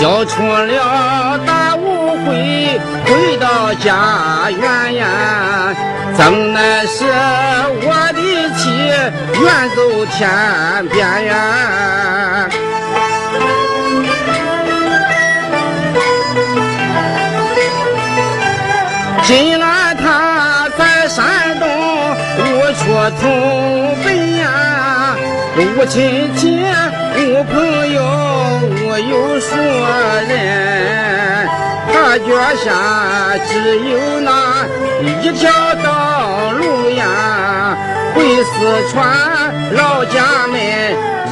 消除了大误会，回到家园呀，怎奈是我的妻远走天边呀。今晚他在山东无处投奔呀，无亲戚无朋友。我有熟人，他脚下只有那一条道路呀。回四川老家门，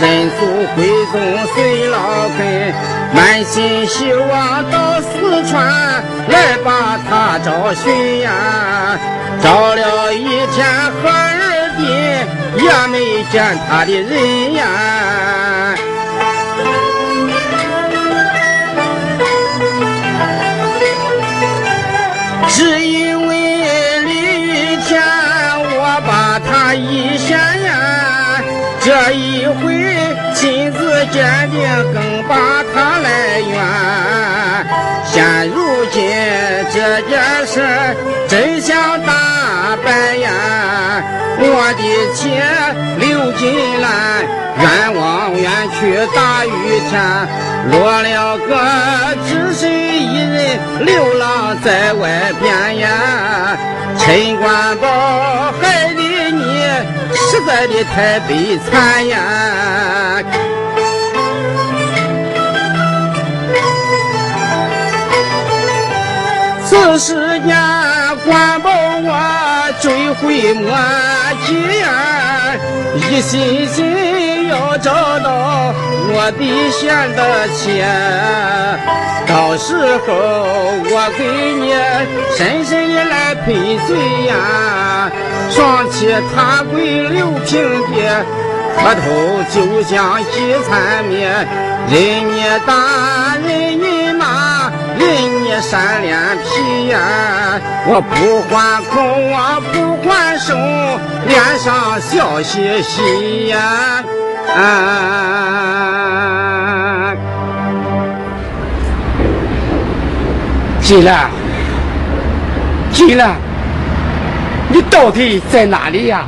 认祖归宗随老根，满心希望到四川来把他找寻呀。找了一天和二弟，也没见他的人呀。只因为李玉田，我把他一想呀，这一回亲自鉴定，更把他来怨。现如今这件事真相大白呀，我的妻刘金兰冤枉冤屈大雨天。落了个只身一人流浪在外边呀，陈官宝害的你实在的太悲惨呀！此时间官宝我追悔莫及呀，一心心要找到。我的贤的钱，到时候我给你深深的来赔罪呀！双膝踏跪刘平爹，磕头就像饥餐灭，任你打，任你人，你扇脸皮呀！我不还口，我不还手，脸上笑嘻嘻呀！啊！金兰，金兰，你到底在哪里呀？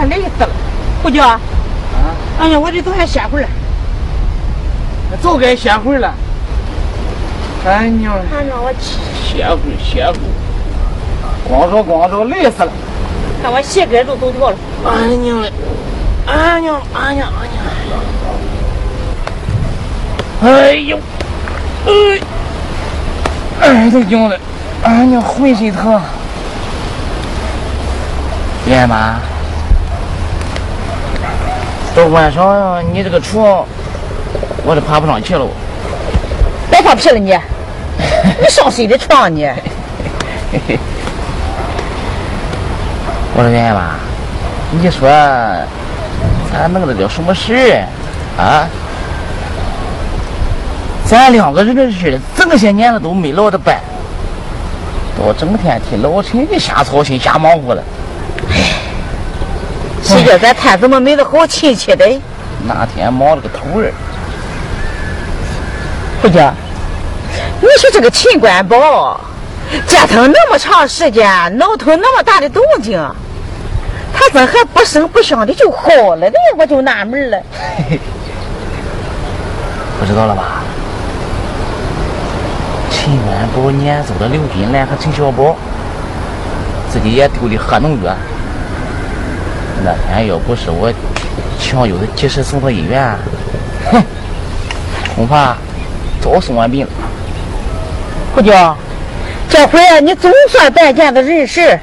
可累死了，胡椒。啊！哎呀，我这都还歇会儿了。早该歇会儿了。哎娘！哎娘，我歇会儿，歇会儿。光说光说，累死了！看我膝盖都都掉了。哎娘嘞！哎娘！哎娘！哎娘！哎呦！哎！哎，这娘嘞！哎娘，浑身疼。爹妈，到晚上你这个床，我都爬不上去了。别放屁了你！你上谁的床你？我说圆吧，你说咱弄的了什么事啊？咱两个人的事，这么些年了都没落着办，都整天替老陈家瞎操心、瞎忙活了。谁叫咱摊怎么没得好亲戚的？那天忙了个头儿。胡家，你说这个秦官宝折腾那么长时间，闹腾那么大的动静。他怎还不声不响的就好了呢？我就纳闷了。不知道了吧？秦元宝撵走了刘金兰和陈小宝，自己也丢的喝农药。那天要不是我抢救的及时送到医院，哼，恐怕早送完病了。胡椒，这回你总算办件子人事。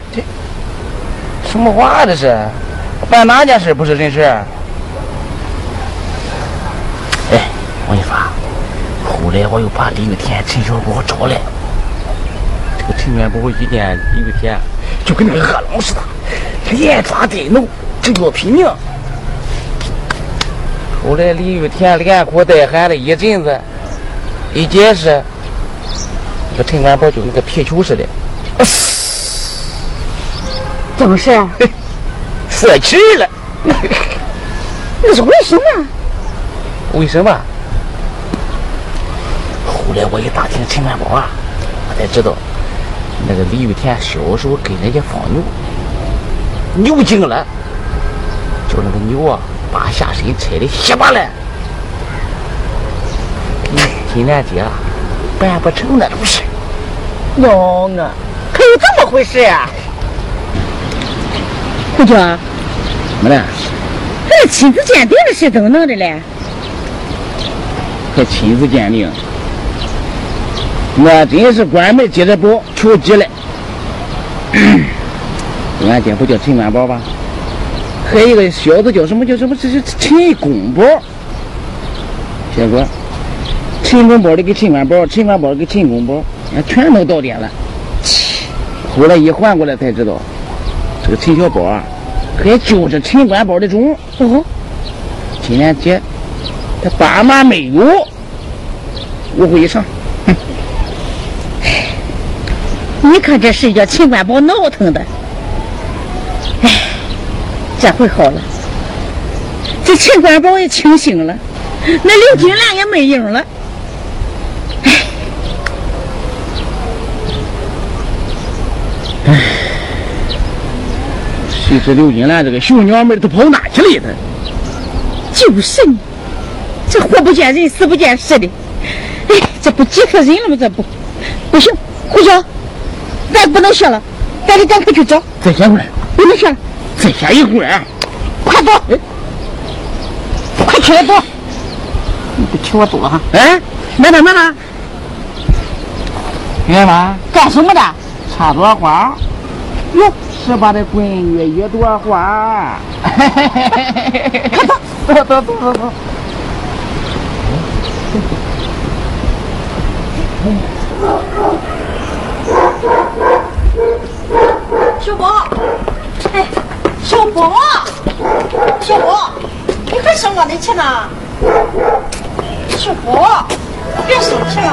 什么话这是？办哪件事不是人事？哎，我跟你说，后来我又把李玉田、陈小宝找来。这个陈元宝一见李玉田，就跟那个恶狼似的，连抓带挠，就要拼命。后来李玉田连哭带喊了一阵子，一解释，这个陈元宝就跟个皮球似的。怎么事？死气了。那是为什么？为什么？后来我一打听陈元宝啊，我才知道，那个李玉田小时候跟人家放牛，牛精了，叫那个牛啊把下身拆的稀巴烂。金莲姐办不成那种事。哟啊，可有这么回事啊？胡娟，么了？这亲子鉴定的事怎么弄的嘞？还亲子鉴定？那真是关门接着宝，求急了。俺姐不叫陈元宝吧？还有一个小子叫什么？叫什么？这是陈公宝。结果陈公宝的给陈元宝，陈元宝给陈公宝，俺全都到点了。后来一换过来才知道。这个陈小宝啊，还就是陈官宝的种。哦，今年姐，他爸妈没有，误会一场。哼，你看这事叫陈官宝闹腾的。哎，这回好了，这陈官宝也清醒了，那刘金兰也没影了。谁知刘金兰这个熊娘们都跑哪去了？她就是你，这活不见人，死不见尸的。哎，这不急死人了吗？这不，不行，胡小，咱不能歇了，咱得赶快去找。再歇会儿，不能歇了，再歇一会儿。快走！快起来走！你别请我走了哈。哎，慢点，慢点。干嘛？干什么的？插朵花。哟。十八的闺女一朵花，快走！走走走走走。小宝，哎，小宝，小宝，你还生我的气呢？小宝，别生气了。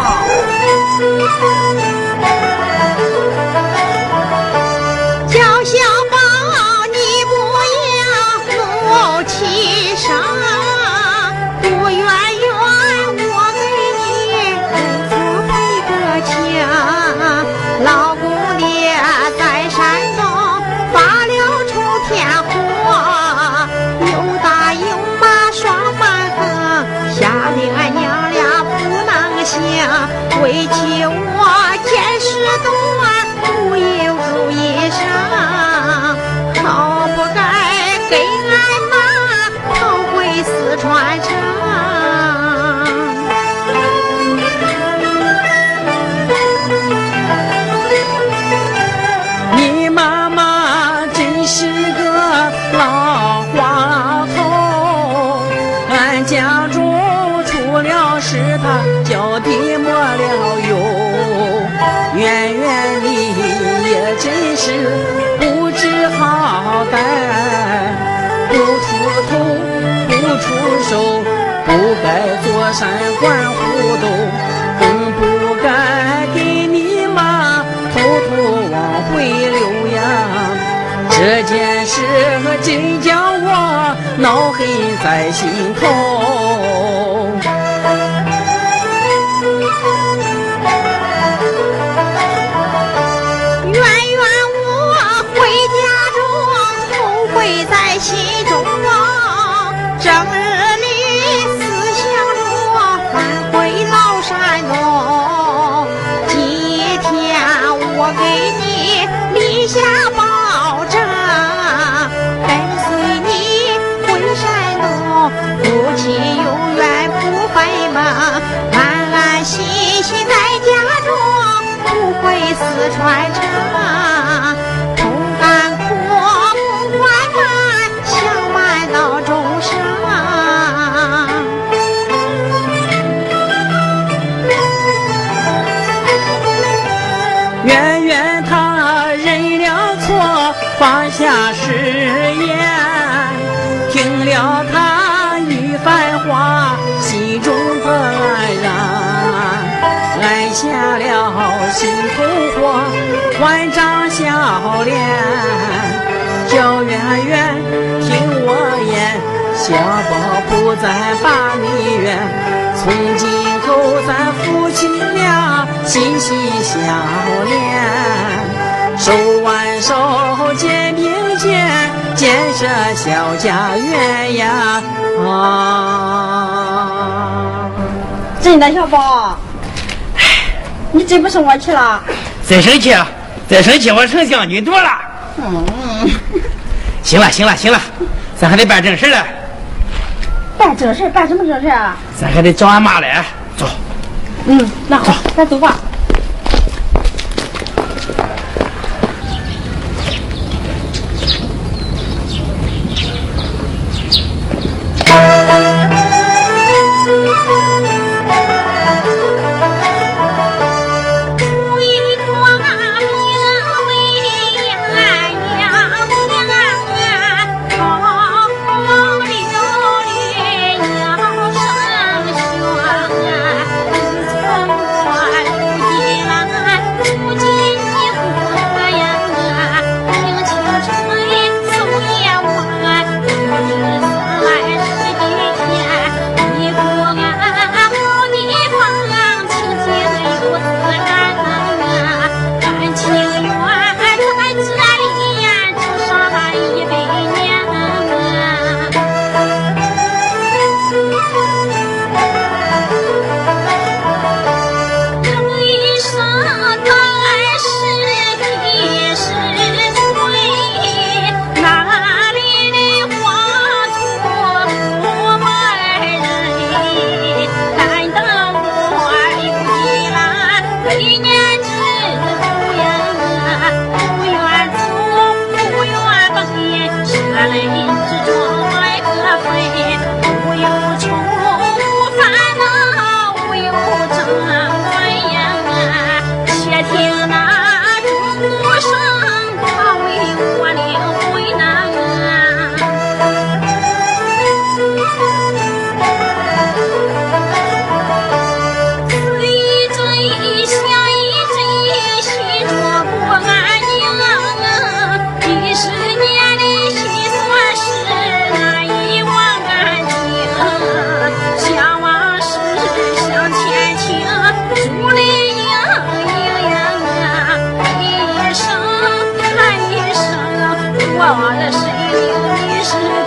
叫小宝，你不要怒气上，不知好歹，不出头不出手，不该坐山观虎斗，更不该给你妈偷偷往回溜呀！这件事真叫我恼恨在心头。四了心头火，换张笑脸，叫圆圆听我言，小宝不再把你怨，从今后咱夫妻俩心心相连，手挽手肩并肩，建设小家园呀！啊，真的，小宝，你真不生我气了？再生气，再生气，我成将军多了。嗯，行了，行了，行了，咱还得办正事了，办正事，办什么正事啊？咱还得找俺妈来。走，嗯，那好，咱走吧。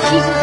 Jesus.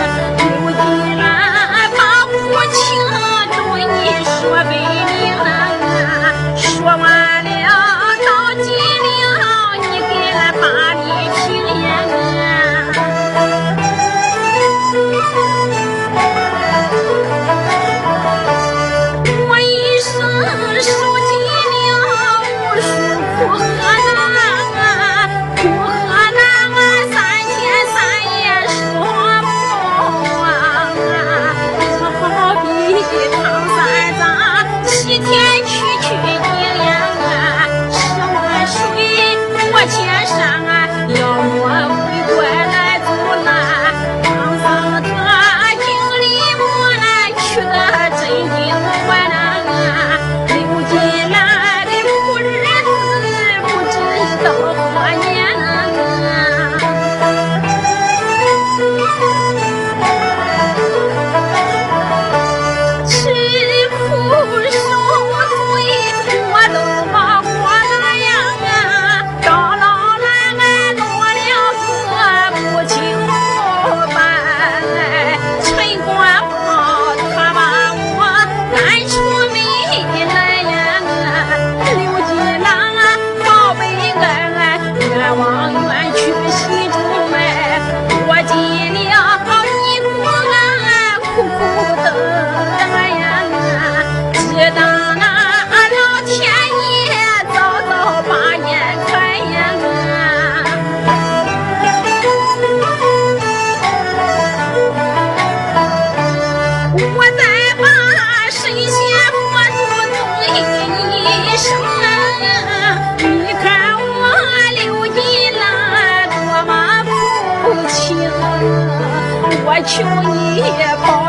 好你求你也报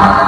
아.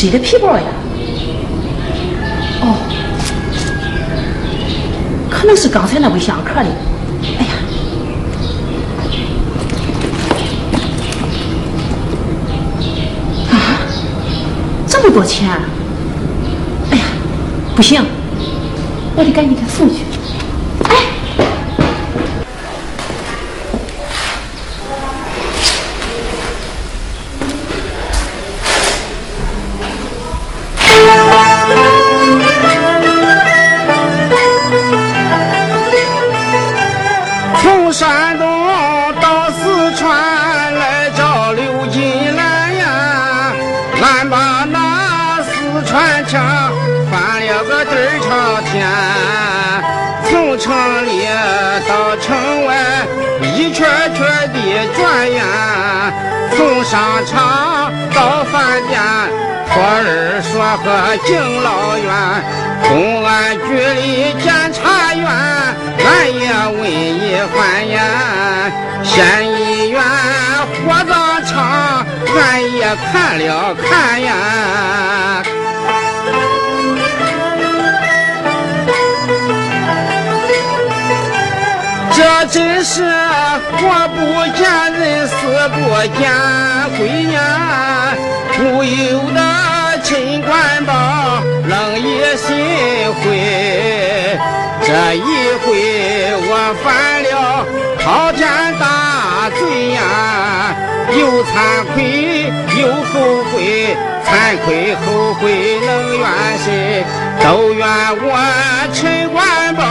谁的皮包呀？哦，可能是刚才那位香客的。哎呀，啊，这么多钱！不行，我得赶紧给他送去。敬老院，公安局里检察院，俺也问一番呀。县医院、火葬场，俺也看了看呀。这真是活不见人，死不见鬼呀！不由得新官宝冷也心灰。这一回我犯了滔天大罪呀，又惭愧又后悔。惭愧后悔能怨谁？都怨我陈官宝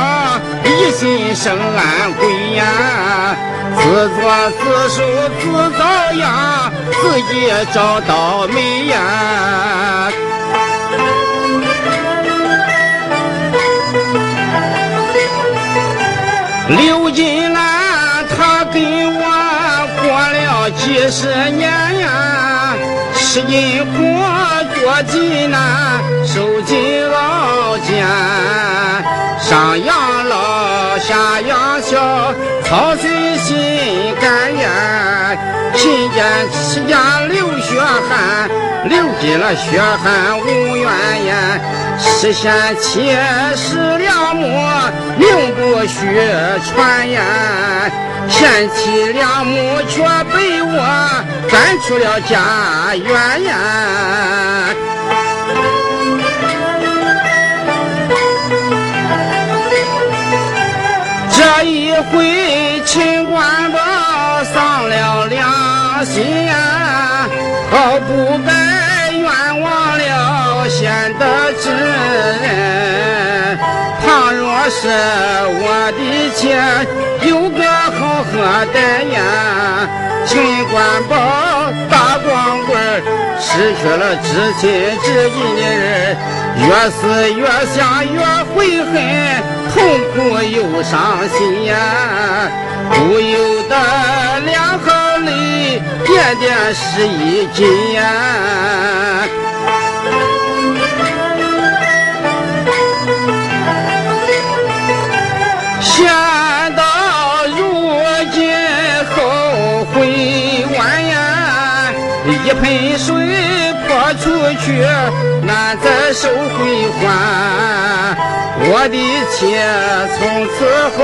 一心生安贵呀，自作自受自遭殃，自己找倒霉呀。刘金兰，她跟我过了几十年，吃尽苦，做尽难，受尽熬煎，上养老，下养小，操碎心肝眼，勤俭持家流血汗，流尽了血汗无怨言。是贤妻，是良母，名不虚传言。贤妻良母却被我赶出了家园呀！这一回，秦官宝丧了良心呀，好不该了贤德之人。倘若是我的钱有个好喝的呀，秦官宝大光棍失去了知亲知己的人，越思越想越悔恨，痛苦又伤心呀，不由得两行泪点点湿衣襟呀。见到如今后悔晚呀，一盆水泼出去难再收回还。我的妻从此后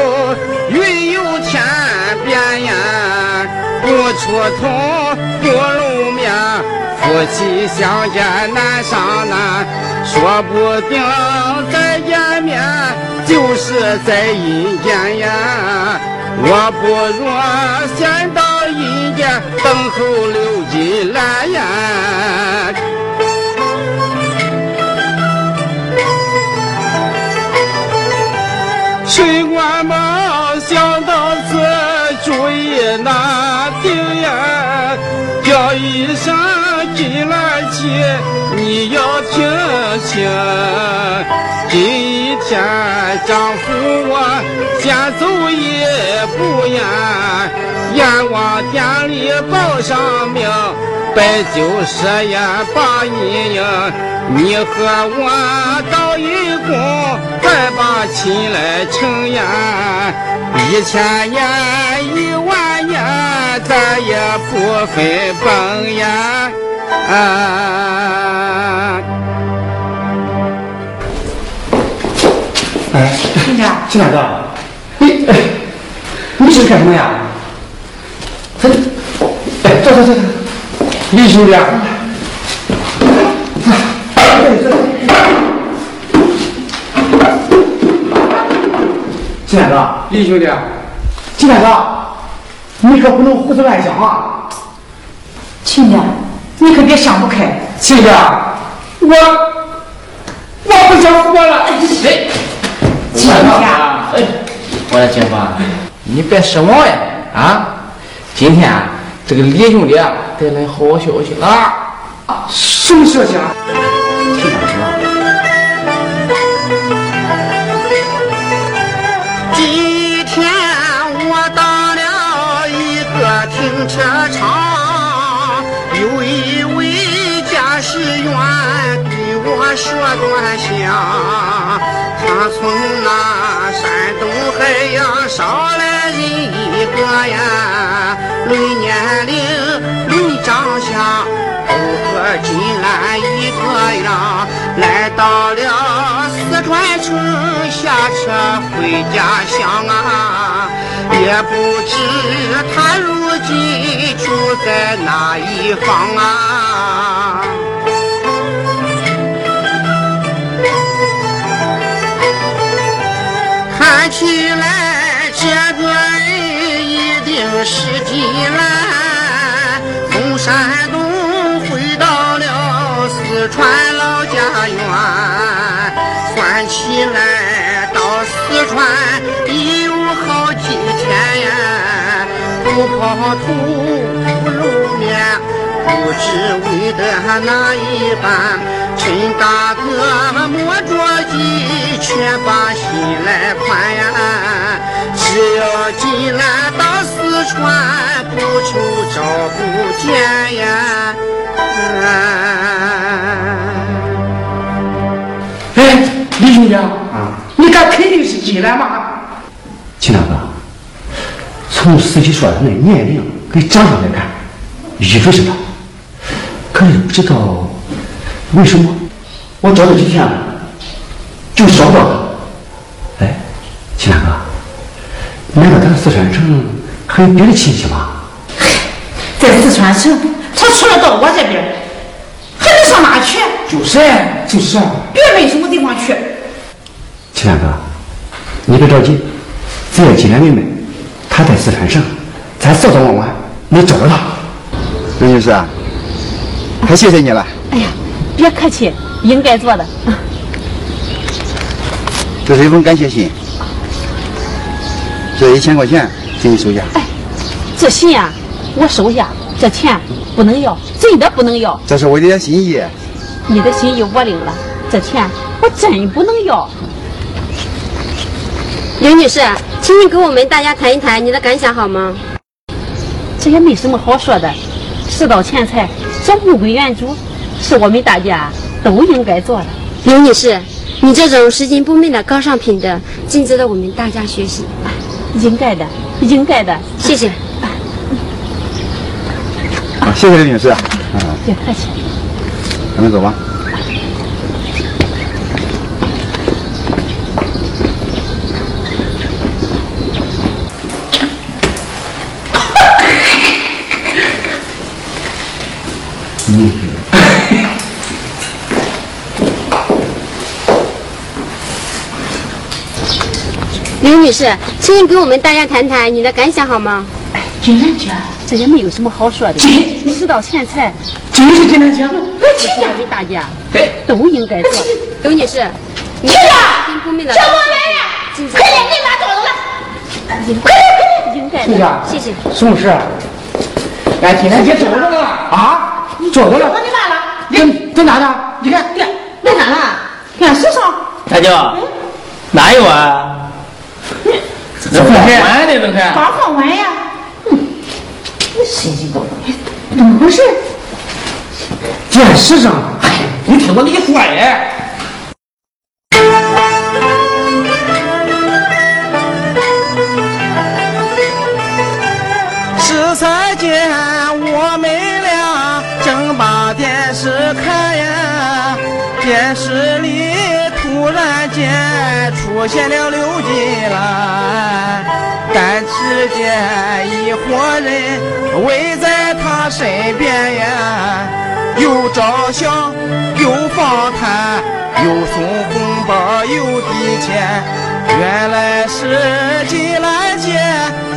云游天边呀，不出头不露面，夫妻相见难上难，说不定。就是在阴间呀，我不如先到阴间等候刘金兰呀。陈官宝想到此，主意拿定呀，叫一声金兰姐，你要听清，今天丈夫我先走一步呀，阎王殿里报上名，摆酒设宴把你迎，你和我到一宫，再把亲来成呀，一千年一万年，咱也不分崩呀。啊！哎，亲家，亲大哥，你哎，你这是干什么呀？这，哎，坐坐坐坐，李兄弟啊，哎，坐坐。金大哥，李兄弟，金大哥，你可不能胡思乱想啊！亲家，你可别想不开。亲家，我我不想活了。哎，亲家，哎，我的姐夫，你别失望呀！啊，今天啊，这个李兄弟啊带来好消息了。什么消息啊？我说端详，他从那山东海洋捎来人一个呀，论年龄，论长相。都和金兰一个样，来到了四川城，下车回家乡啊！也不知他如今住在哪一方啊！看起来这个人一定是金兰，从山东。回到了四川老家园，算起来到四川已有好几天呀，不跑土不露面，不知为的哪一般。陈大哥摸着急，却把心来宽呀。只要进来到四川，不愁找不见呀。哎，李兄弟啊，你敢肯定是进来吗？秦大哥，从司机说的那年龄跟长相来看，一准是他。可是不知道为什么，我找这几天了，就找不到他。哎，秦大哥，难道咱四川省还有别的亲戚吗？在四川省，他除了到我这边，还能上哪去？就是就是啊，别没什么地方去。秦大哥，你别着急，只要进来明白，他在四川省，咱早早晚晚能找到他。刘女士啊，太谢谢你了，哎呀，别客气，应该做的。这是一封感谢信，这一千块钱，请你收下。哎这信啊、我收下，这钱不能要，真的不能要。这是我的心意。你的心意我领了，这钱我真不能要。刘女士，请你给我们大家谈一谈你的感想好吗？这也没什么好说的，世道钱财，这物归原主，是我们大家都应该做的。刘女士，你这种拾金不昧的高尚品德，尽值得我们大家学习。应该的，应该的。谢谢。啊，谢谢刘女士。啊，别客气。咱们走吧。刘 女士，请你给我们大家谈谈你的感想好吗？金兰姐，这也没有什么好说的。世道钱财，就是金兰姐。是我们大家都应该做。刘女士，你去呀拾金不昧的小王来呀尚品德，尽值快点，给你妈找着了。快点，快点。应该的。谢谢。什么事？哎金兰姐找着了啊，找着了我。你妈了？在在哪呢？你看，对，在哪呢？看手上。大舅，哪有啊？这换完的都看。刚放完呀。嗯，你神经病，怎么回事？电视上，哎，你听我跟你说呀。是才间我们俩正把电视看呀，电视里突然间出现了刘金兰，但只见一伙人围在他身边呀，又照相，又访谈，又送红包，又递钱。原来是金兰姐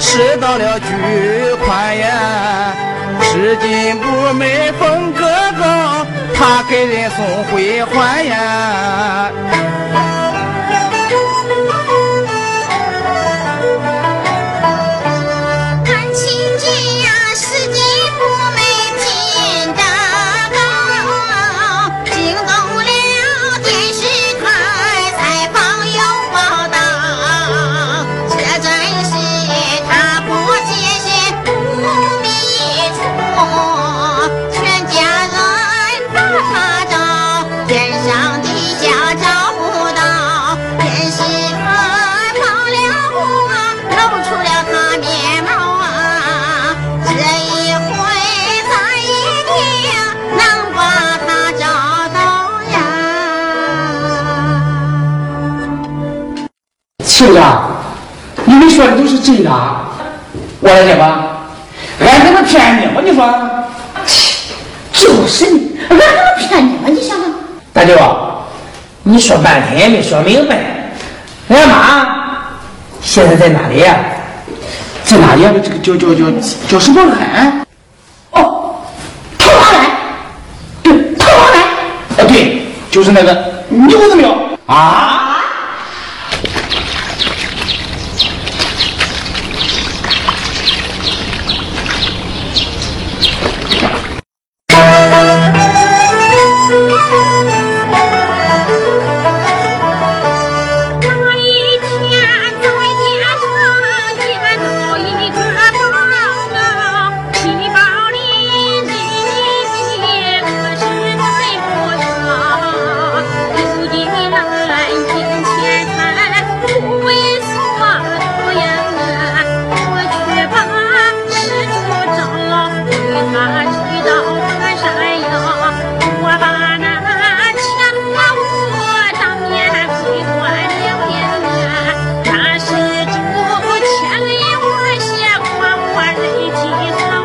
吃到了巨款呀，拾金不昧风格高，她给人送回还呀。是不是啊，你们说的都是真的。我来这吧，俺怎么骗你吗？你说？就是你，俺怎么骗你吗？你想想。大舅，你说半天也没说明白。俺妈现在在哪里呀、在哪里啊？这个叫叫叫叫什么安？哦，桃花庵。对，桃花庵。啊，对，就是那个牛子庙啊。you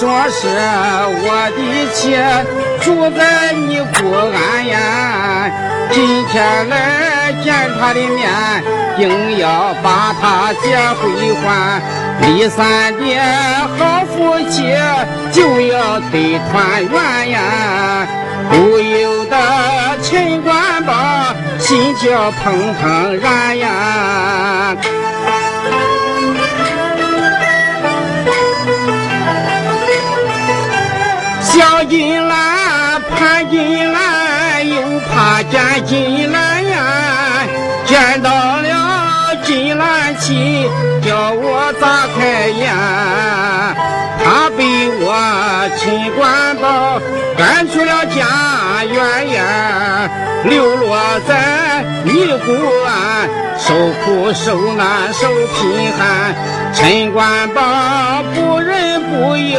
说是我的妻住在你姑庵呀，今天来见他的面，定要把他接回还。离散的好夫妻就要得团圆呀，不由得陈官宝心焦怦怦然呀。叫金兰盼金兰，又怕见金兰呀。见到了金兰妻，叫我咋开眼？她被我秦关宝赶出了家园呀，流落在尼姑庵，受苦受难受贫寒。陈关宝不仁不义。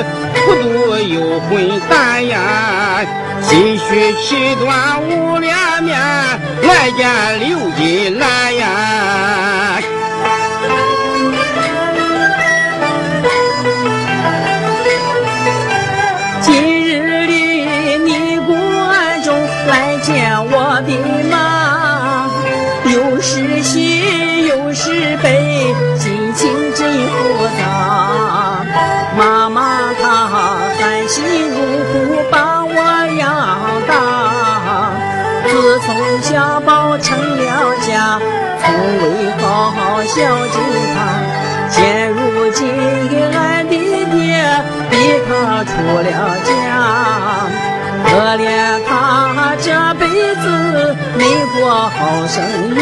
我有混蛋呀心虚气短无脸面来见刘金兰呀。今日里你不暗中来见我的从未好好孝敬他。现如今俺的爹逼他出了家，可怜他这辈子没过好生涯。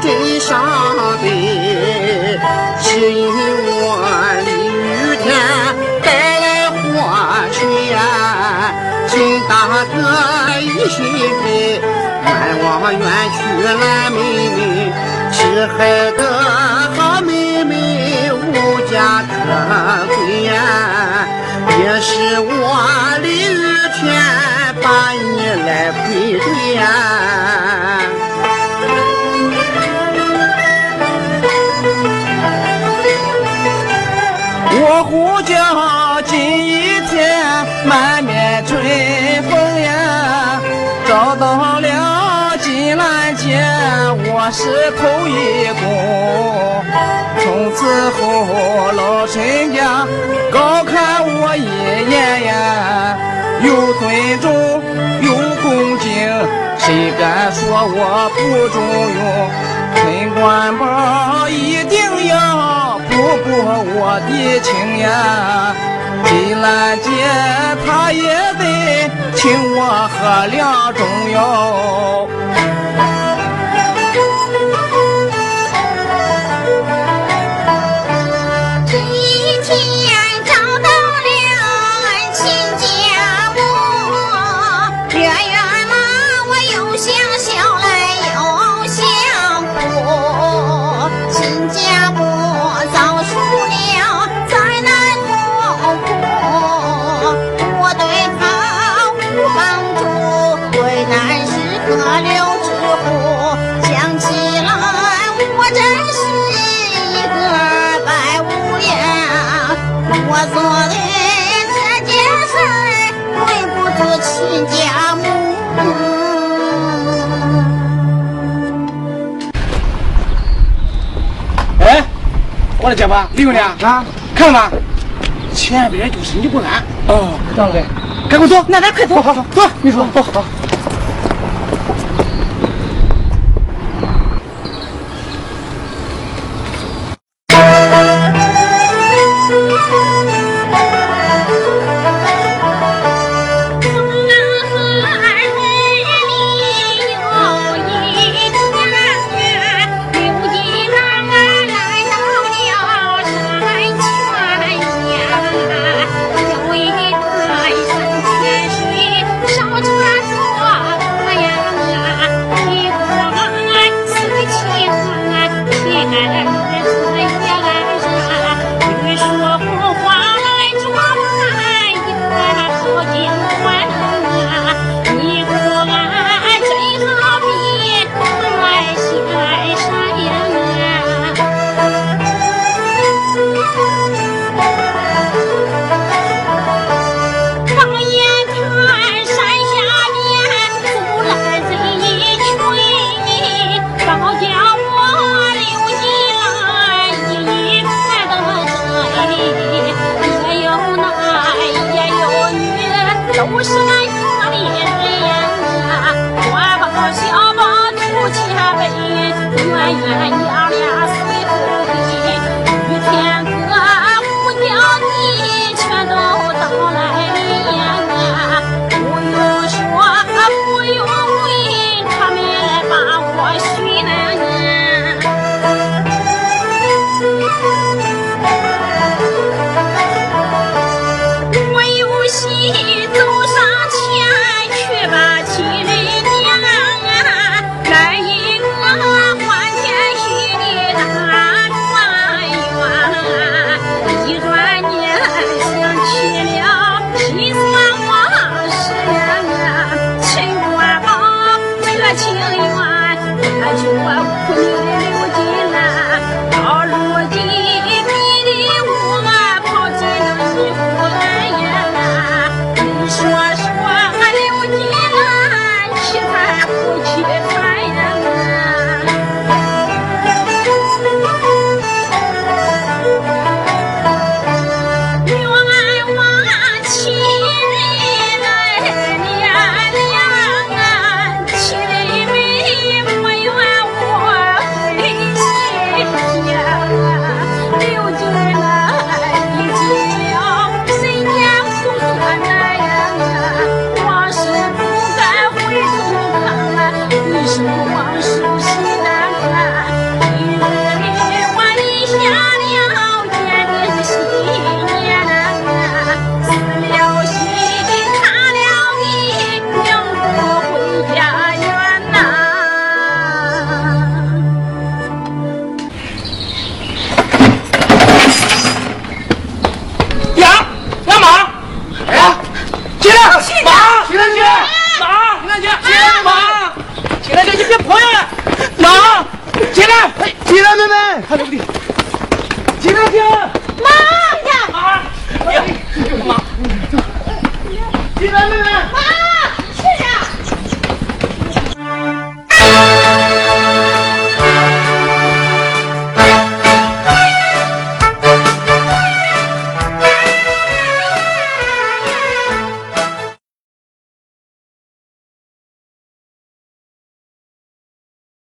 真伤悲是因我李雨天带来祸水呀亲大哥一心一意愿我远去来妹妹只害得好妹妹无家可归呀也是我我呼叫今一天满面春风呀！找到了金兰姐，我是头一功。从此后老陈家高看我一眼呀，有尊重有恭敬，谁敢说我不中用？村官宝一定要不过我的情呀！金兰姐，她也得请我喝两盅哟。我真是一个白无样。我做的这件事对不住亲家母。哎，我的姐夫，李姑娘啊，看吧，前边就是你不安哦，张哥，赶快走，奶奶快走，好好好，走，你说，走好。少